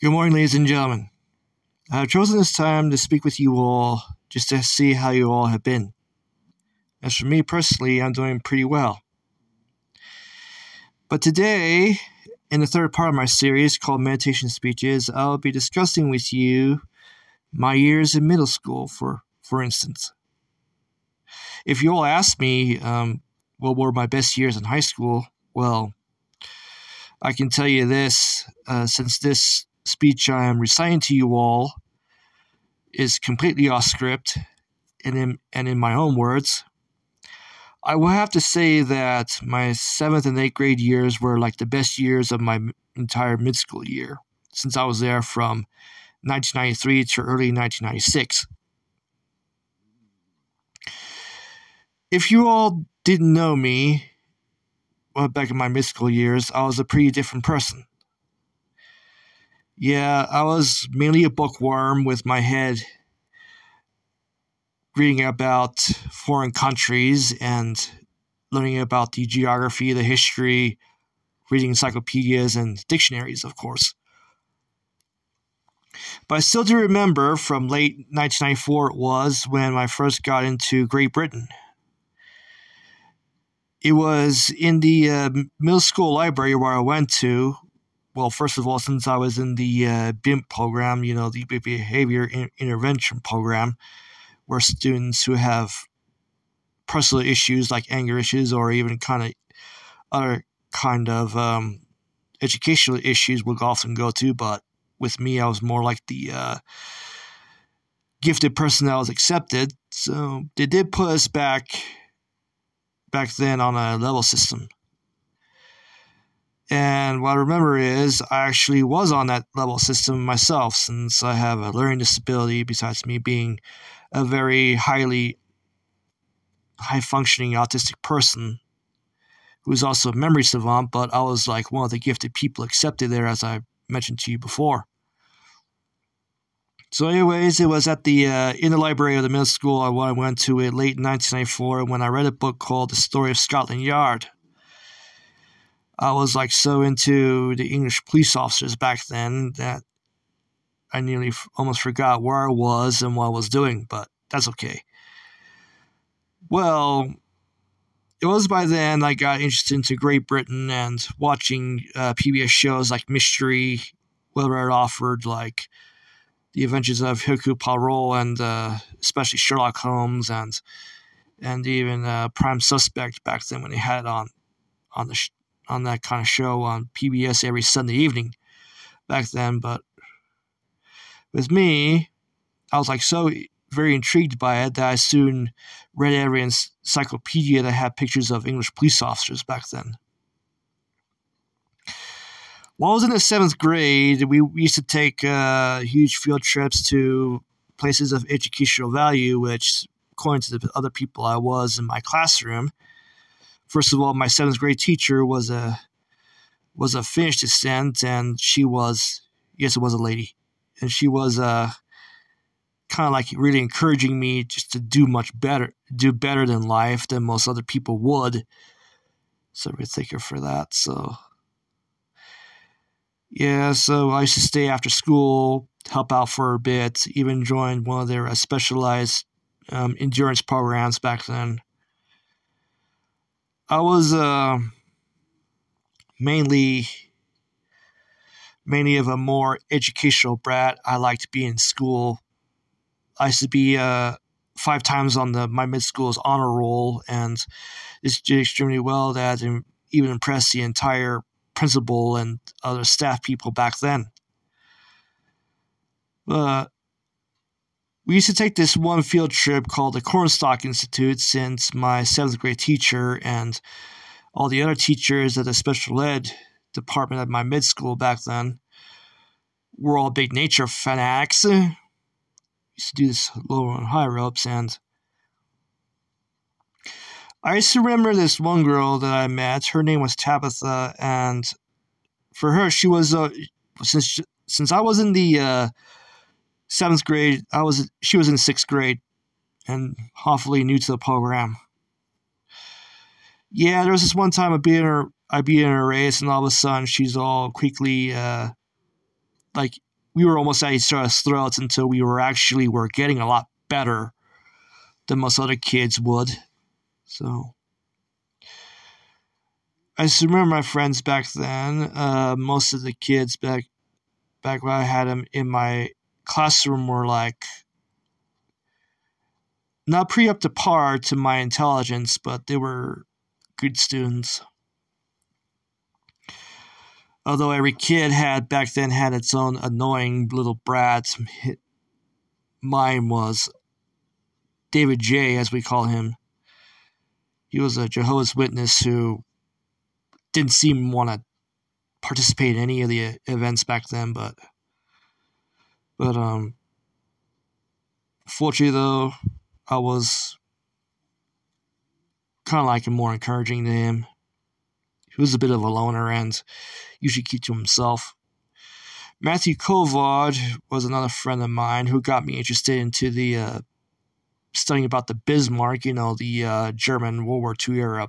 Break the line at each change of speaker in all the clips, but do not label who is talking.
Good morning, ladies and gentlemen. I've chosen this time to speak with you all just to see how you all have been. As for me personally, I'm doing pretty well. But today, in the third part of my series called Meditation Speeches, I'll be discussing with you my years in middle school, for, for instance. If you all ask me um, what were my best years in high school, well, I can tell you this uh, since this speech I am reciting to you all is completely off script and in, and in my own words, I will have to say that my seventh and eighth grade years were like the best years of my entire mid school year since I was there from 1993 to early 1996. If you all didn't know me, well, back in my mid school years, I was a pretty different person. Yeah, I was mainly a bookworm with my head reading about foreign countries and learning about the geography, the history, reading encyclopedias and dictionaries, of course. But I still do remember from late 1994 it was when I first got into Great Britain. It was in the uh, middle school library where I went to well, first of all, since I was in the uh, BIMP program, you know, the Behavior in- Intervention program, where students who have personal issues like anger issues or even kind of other kind of um, educational issues would often go to. But with me, I was more like the uh, gifted person that was accepted. So they did put us back back then on a level system. And what I remember is I actually was on that level system myself since I have a learning disability, besides me being a very highly high functioning autistic person who is also a memory savant, but I was like one of the gifted people accepted there, as I mentioned to you before. So, anyways, it was at the uh, in the library of the middle school I went to it late in 1994 when I read a book called The Story of Scotland Yard I was like so into the English police officers back then that I nearly f- almost forgot where I was and what I was doing, but that's okay. Well, it was by then I got interested into Great Britain and watching uh, PBS shows like Mystery, whether it offered like The Adventures of Hercule Poirot and uh, especially Sherlock Holmes and and even uh, Prime Suspect back then when they had it on on the sh- on that kind of show on PBS every Sunday evening back then. But with me, I was like so very intrigued by it that I soon read every encyclopedia that had pictures of English police officers back then. While I was in the seventh grade, we, used to take uh, huge field trips to places of educational value, which, according to the other people I was in my classroom, first of all, my seventh grade teacher was a was a Finnish descent, and she was yes, it was a lady, and she was uh, kind of like really encouraging me just to do much better, do better than life than most other people would. So we thank her for that. So yeah, so I used to stay after school, help out for a bit, even joined one of their uh, specialized um, endurance programs back then. I was uh, mainly mainly of a more educational brat. I liked being in school. I used to be uh, five times on the my mid school's honor roll, and this did extremely well. That and even impressed the entire principal and other staff people back then. But we used to take this one field trip called the Cornstalk Institute since my seventh grade teacher and all the other teachers at the special ed department at my mid school back then were all big nature fanatics. We used to do this lower and high ropes and I used to remember this one girl that I met. Her name was Tabitha, and for her, she was uh, since since I was in the uh, seventh grade. I was she was in sixth grade, and awfully new to the program. Yeah, there was this one time I'd be in her I'd be in a race, and all of a sudden she's all quickly uh, like we were almost at each other's throats until we were actually were getting a lot better than most other kids would. So I just remember my friends back then. Uh, most of the kids back back when I had them in my classroom were like not pretty up to par to my intelligence, but they were good students. Although every kid had back then had its own annoying little brat, mine was David J, as we call him. He was a Jehovah's Witness who didn't seem want to participate in any of the events back then, but but um, fortunately though, I was kind of like more encouraging to him. He was a bit of a loner and usually keep to himself. Matthew Kovard was another friend of mine who got me interested into the uh, studying about the Bismarck, you know, the uh, German World War II era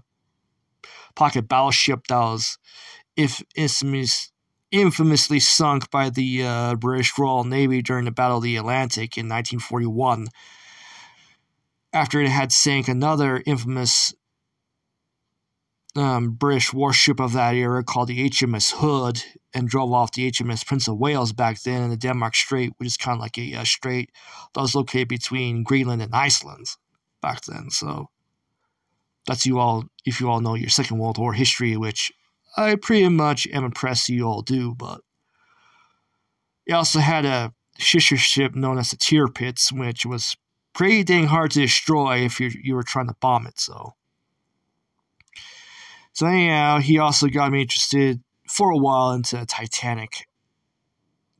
pocket battleship that was if infamously sunk by the uh, British Royal Navy during the Battle of the Atlantic in 1941. After it had sank another infamous um, British warship of that era called the HMS Hood and drove off the HMS Prince of Wales back then in the Denmark Strait, which is kind of like a, a strait that was located between Greenland and Iceland back then. So that's you all, if you all know your Second World War history, which I pretty much am impressed you all do, but it also had a sister ship known as the Tirpitz, which was pretty dang hard to destroy if you you were trying to bomb it. So so anyhow, he also got me interested for a while into the Titanic,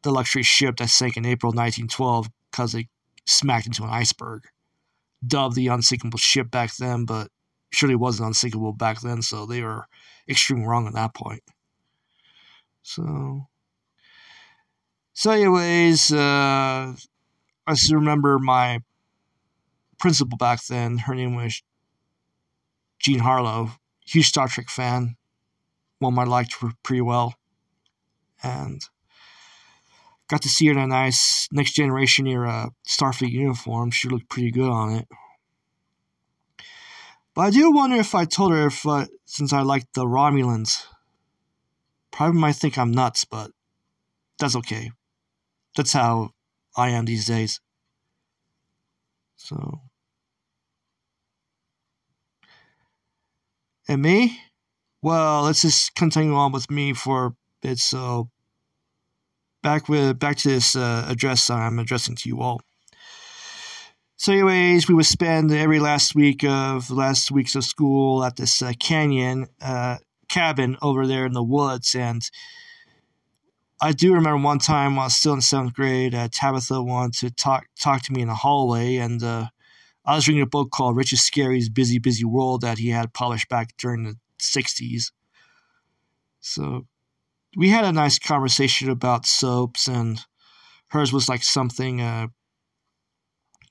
the luxury ship that sank in April 1912 because it smacked into an iceberg. Dubbed the unsinkable ship back then, but surely wasn't unsinkable back then, so they were extremely wrong at that point. So, so anyways, uh, I still remember my principal back then. Her name was Jean Harlow, huge Star Trek fan, one I liked pretty well, and got to see her in a nice Next Generation era Starfleet uniform. She looked pretty good on it. But I do wonder if I told her if, uh, since I like the Romulans, probably might think I'm nuts, but that's okay. That's how I am these days. So. And me? Well, let's just continue on with me for a bit. So, back with back to this uh, address I'm addressing to you all. So, anyways, we would spend every last week of last weeks of school at this uh, canyon uh, cabin over there in the woods, and I do remember one time while still in seventh grade, uh, Tabitha wanted to talk talk to me in the hallway, and uh, I was reading a book called Richard Scarry's Busy Busy World that he had published back during the 60s. So we had a nice conversation about soaps, and hers was like something uh,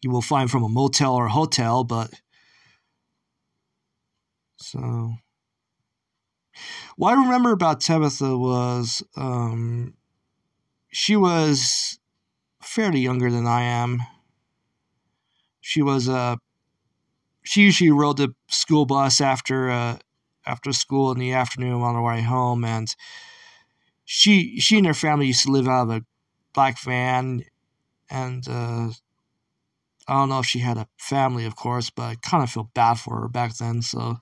you will find from a motel or a hotel, but so. What I remember about Tabitha was um, she was fairly younger than I am she was uh she usually rode the school bus after uh after school in the afternoon on her way home and she she and her family used to live out of a black van and uh I don't know if she had a family, of course, but I kind of feel bad for her back then. So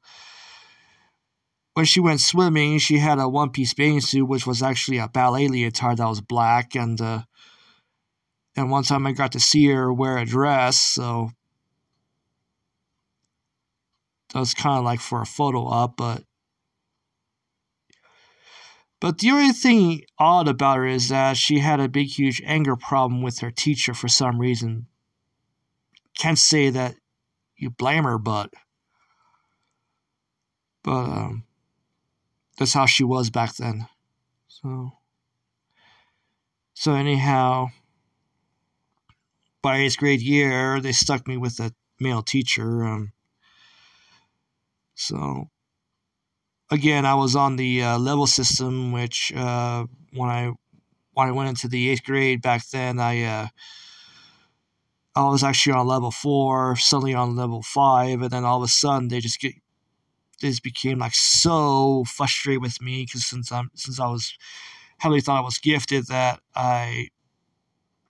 when she went swimming, she had a one piece bathing suit, which was actually a ballet leotard that was black. And uh, and one time I got to see her wear a dress, so that was kind of like for a photo op, but but the only thing odd about her is that she had a big, huge anger problem with her teacher for some reason. Can't say that you blame her, but but um, that's how she was back then. So so anyhow, by eighth grade year, they stuck me with a male teacher. Um, so again, I was on the uh, level system, which uh, when I when I went into the eighth grade back then, I uh, I was actually on level four, suddenly on level five, and then all of a sudden they just get they just became like so frustrated with me because since I'm since I was heavily thought I was gifted that I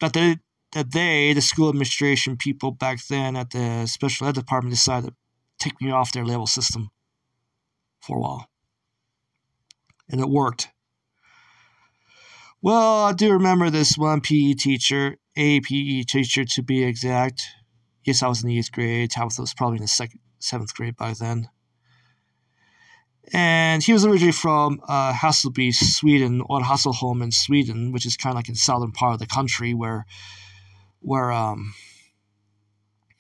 that they that they the school administration people back then at the special ed department decided to take me off their level system for a while, and it worked. Well, I do remember this one PE teacher, a PE teacher to be exact. Yes, I was in the eighth grade. Tabitha was probably in the second, seventh grade by then. And he was originally from uh, Hasselby, Sweden, or Hasselholm in Sweden, which is kind of like in the southern part of the country where, where um,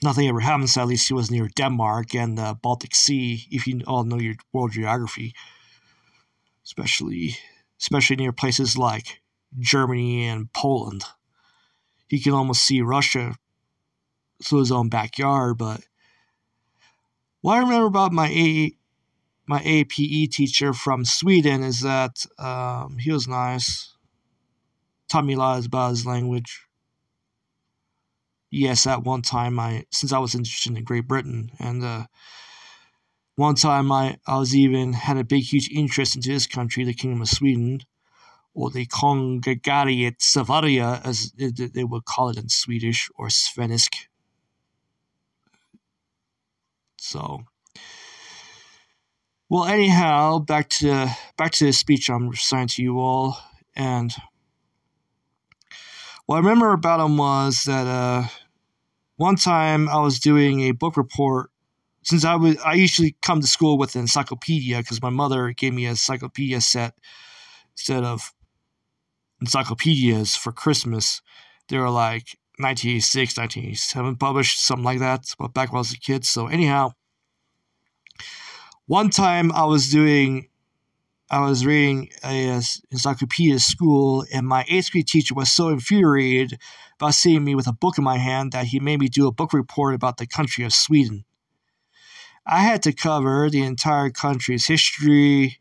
nothing ever happened. So at least he was near Denmark and the Baltic Sea, if you all know your world geography, especially especially near places like Germany and Poland. He can almost see Russia through his own backyard. But what I remember about my A my APE teacher from Sweden is that um, he was nice. Taught me a lot about his language. Yes, at one time I since I was interested in Great Britain and uh, one time I, I was even had a big huge interest into this country, the Kingdom of Sweden or the Kongregariet Savaria, as they would call it in Swedish, or Svenisk. So, well, anyhow, back to back to the speech I'm reciting to you all, and what I remember about him was that uh, one time I was doing a book report. Since I was, I usually come to school with an encyclopedia because my mother gave me a encyclopedia set instead of encyclopedias for Christmas. They were like 1986, 1987 published, something like that. But back when I was a kid. So anyhow, one time I was doing, I was reading a, encyclopedia school, and my eighth grade teacher was so infuriated about seeing me with a book in my hand that he made me do a book report about the country of Sweden. I had to cover the entire country's history,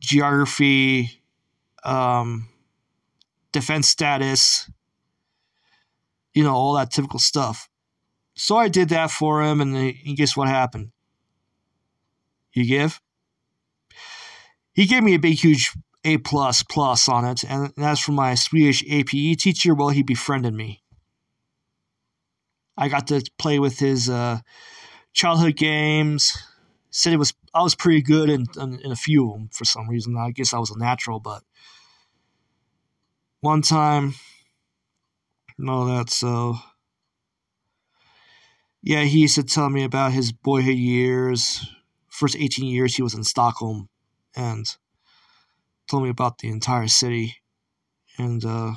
geography, um, defense status, you know, all that typical stuff. So I did that for him, and, and guess what happened? You give? He gave me a big, huge A plus plus on it, and as for my Swedish APE teacher, well, he befriended me. I got to play with his uh, childhood games. Said it was I was pretty good in, in, in a few of them for some reason. I guess I was a natural, but one time. and all that. so. Yeah, he used to tell me about his boyhood years. First 18 years he was in Stockholm and told me about the entire city. And uh,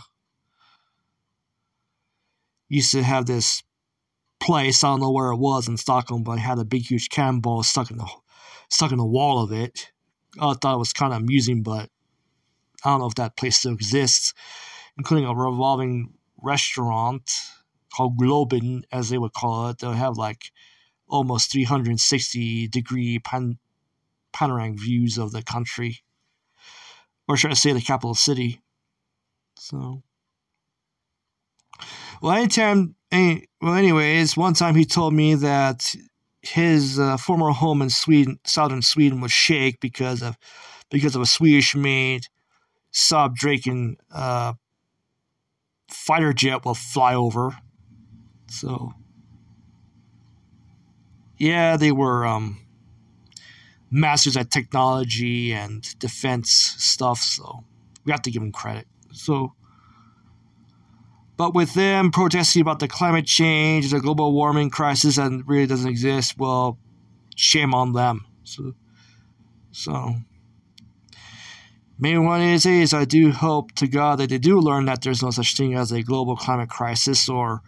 used to have this place, I don't know where it was in Stockholm, but it had a big, huge cannonball stuck in the stuck in the wall of it. I thought it was kind of amusing, but I don't know if that place still exists, including a revolving restaurant called Globen, as they would call it. They'll have like almost 360 degree pan- panoramic views of the country, or should I say the capital city. So, well, anytime, any, well, anyways, one time he told me that his uh, former home in Sweden, southern Sweden, would shake because of because of a Swedish made Saab Draken uh, fighter jet will fly over. So, yeah, they were um, masters at technology and defense stuff. So we have to give them credit. So, but with them protesting about the climate change, the global warming crisis that really doesn't exist, well, shame on them. So, so Main one is, is I do hope to God that they do learn that there's no such thing as a global climate crisis or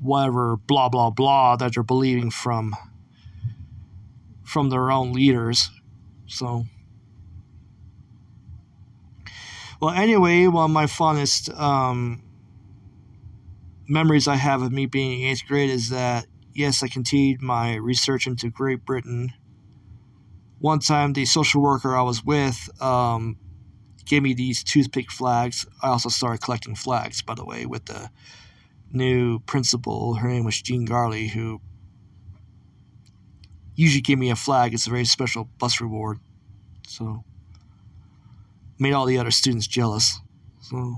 whatever blah blah blah that they're believing from from their own leaders. So well anyway, one of my fondest um, memories I have of me being in eighth grade is that yes, I continued my research into Great Britain. One time, the social worker I was with um, gave me these toothpick flags. I also started collecting flags, by the way, with the new principal. Her name was Jean Garley, who usually gave me a flag. It's a very special bus reward. So, made all the other students jealous. So,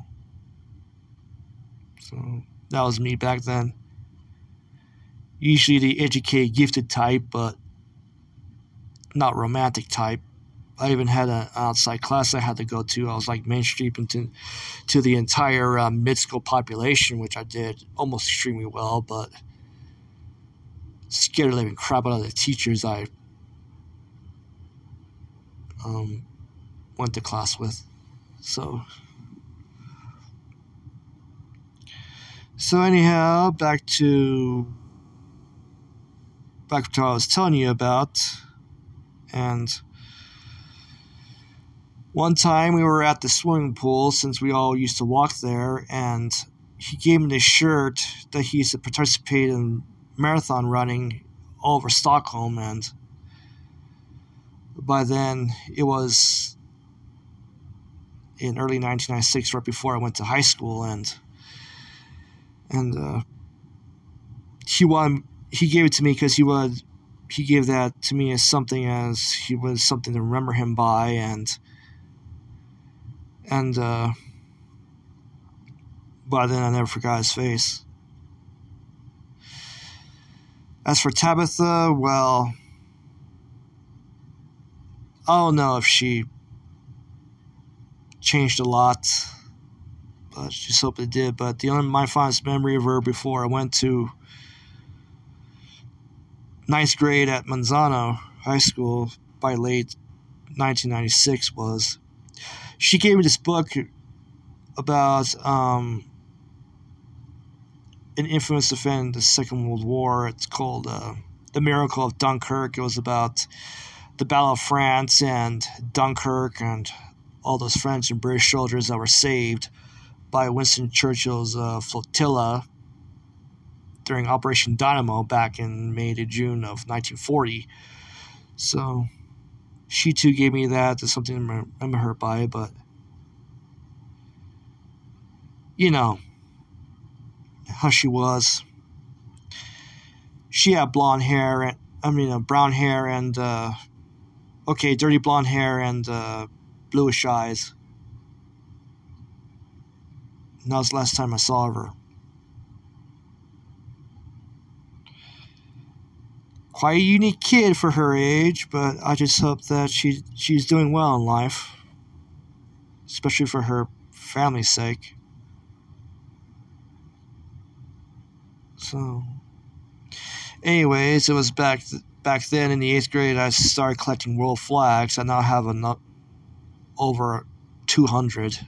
so that was me back then. Usually the educated, gifted type, but not romantic type. I even had an outside class I had to go to. I was like mainstream into to the entire uh, mid school population, which I did almost extremely well, but scared the living crap out of the teachers I um, went to class with. So, so anyhow, back to back to what I was telling you about, and one time we were at the swimming pool since we all used to walk there, and he gave me this shirt that he used to participate in marathon running all over Stockholm, and by then it was in early 1996, right before I went to high school, and and uh, he wanted, he gave it to me because he was he gave that to me as something as he was something to remember him by, and and uh, by then I never forgot his face. As for Tabitha, well, I don't know if she changed a lot, but just hope it did. But the only my fondest memory of her before I went to ninth grade at Manzano High School by late 1996 was she gave me this book about um, an infamous event in the Second World War. It's called uh, The Miracle of Dunkirk. It was about the Battle of France and Dunkirk and all those French and British soldiers that were saved by Winston Churchill's uh, flotilla during Operation Dynamo back in May to June of 1940. So she too gave me that as something I remember her by, but you know how she was. She had blonde hair and I mean uh, brown hair and uh, okay, dirty blonde hair and uh, bluish eyes. And that was the last time I saw her. quite a unique kid for her age, but I just hope that she she's doing well in life, especially for her family's sake. So, anyways, it was back th- back then in the eighth grade. I started collecting world flags. I now have a over two hundred,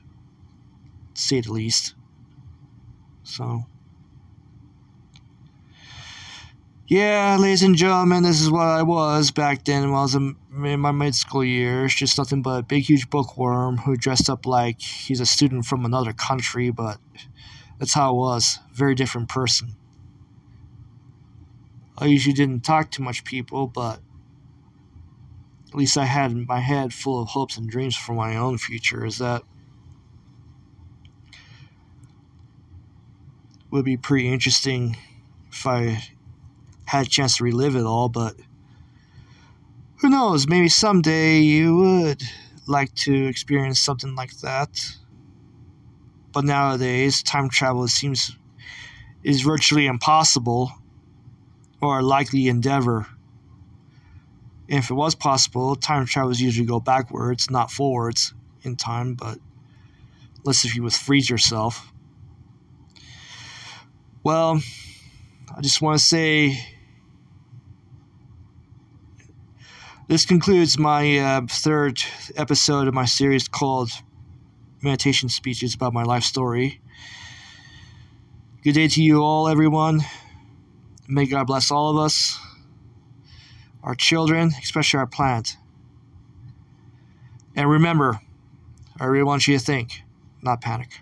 say the least. So. Yeah, ladies and gentlemen, this is what I was back then when I was in my mid school years. Just nothing but a big, huge bookworm who dressed up like he's a student from another country, but that's how I was. Very different person. I usually didn't talk to much people, but at least I had my head full of hopes and dreams for my own future. Is that would be pretty interesting if I had a chance to relive it all, but who knows? Maybe someday you would like to experience something like that. But nowadays, time travel seems is virtually impossible or a likely endeavor. If it was possible, time travels usually go backwards, not forwards in time, but unless if you would freeze yourself. Well, I just want to say This concludes my uh, third episode of my series called Meditation Speeches about my life story. Good day to you all, everyone. May God bless all of us, our children, especially our planet. And remember, I really want you to think, not panic.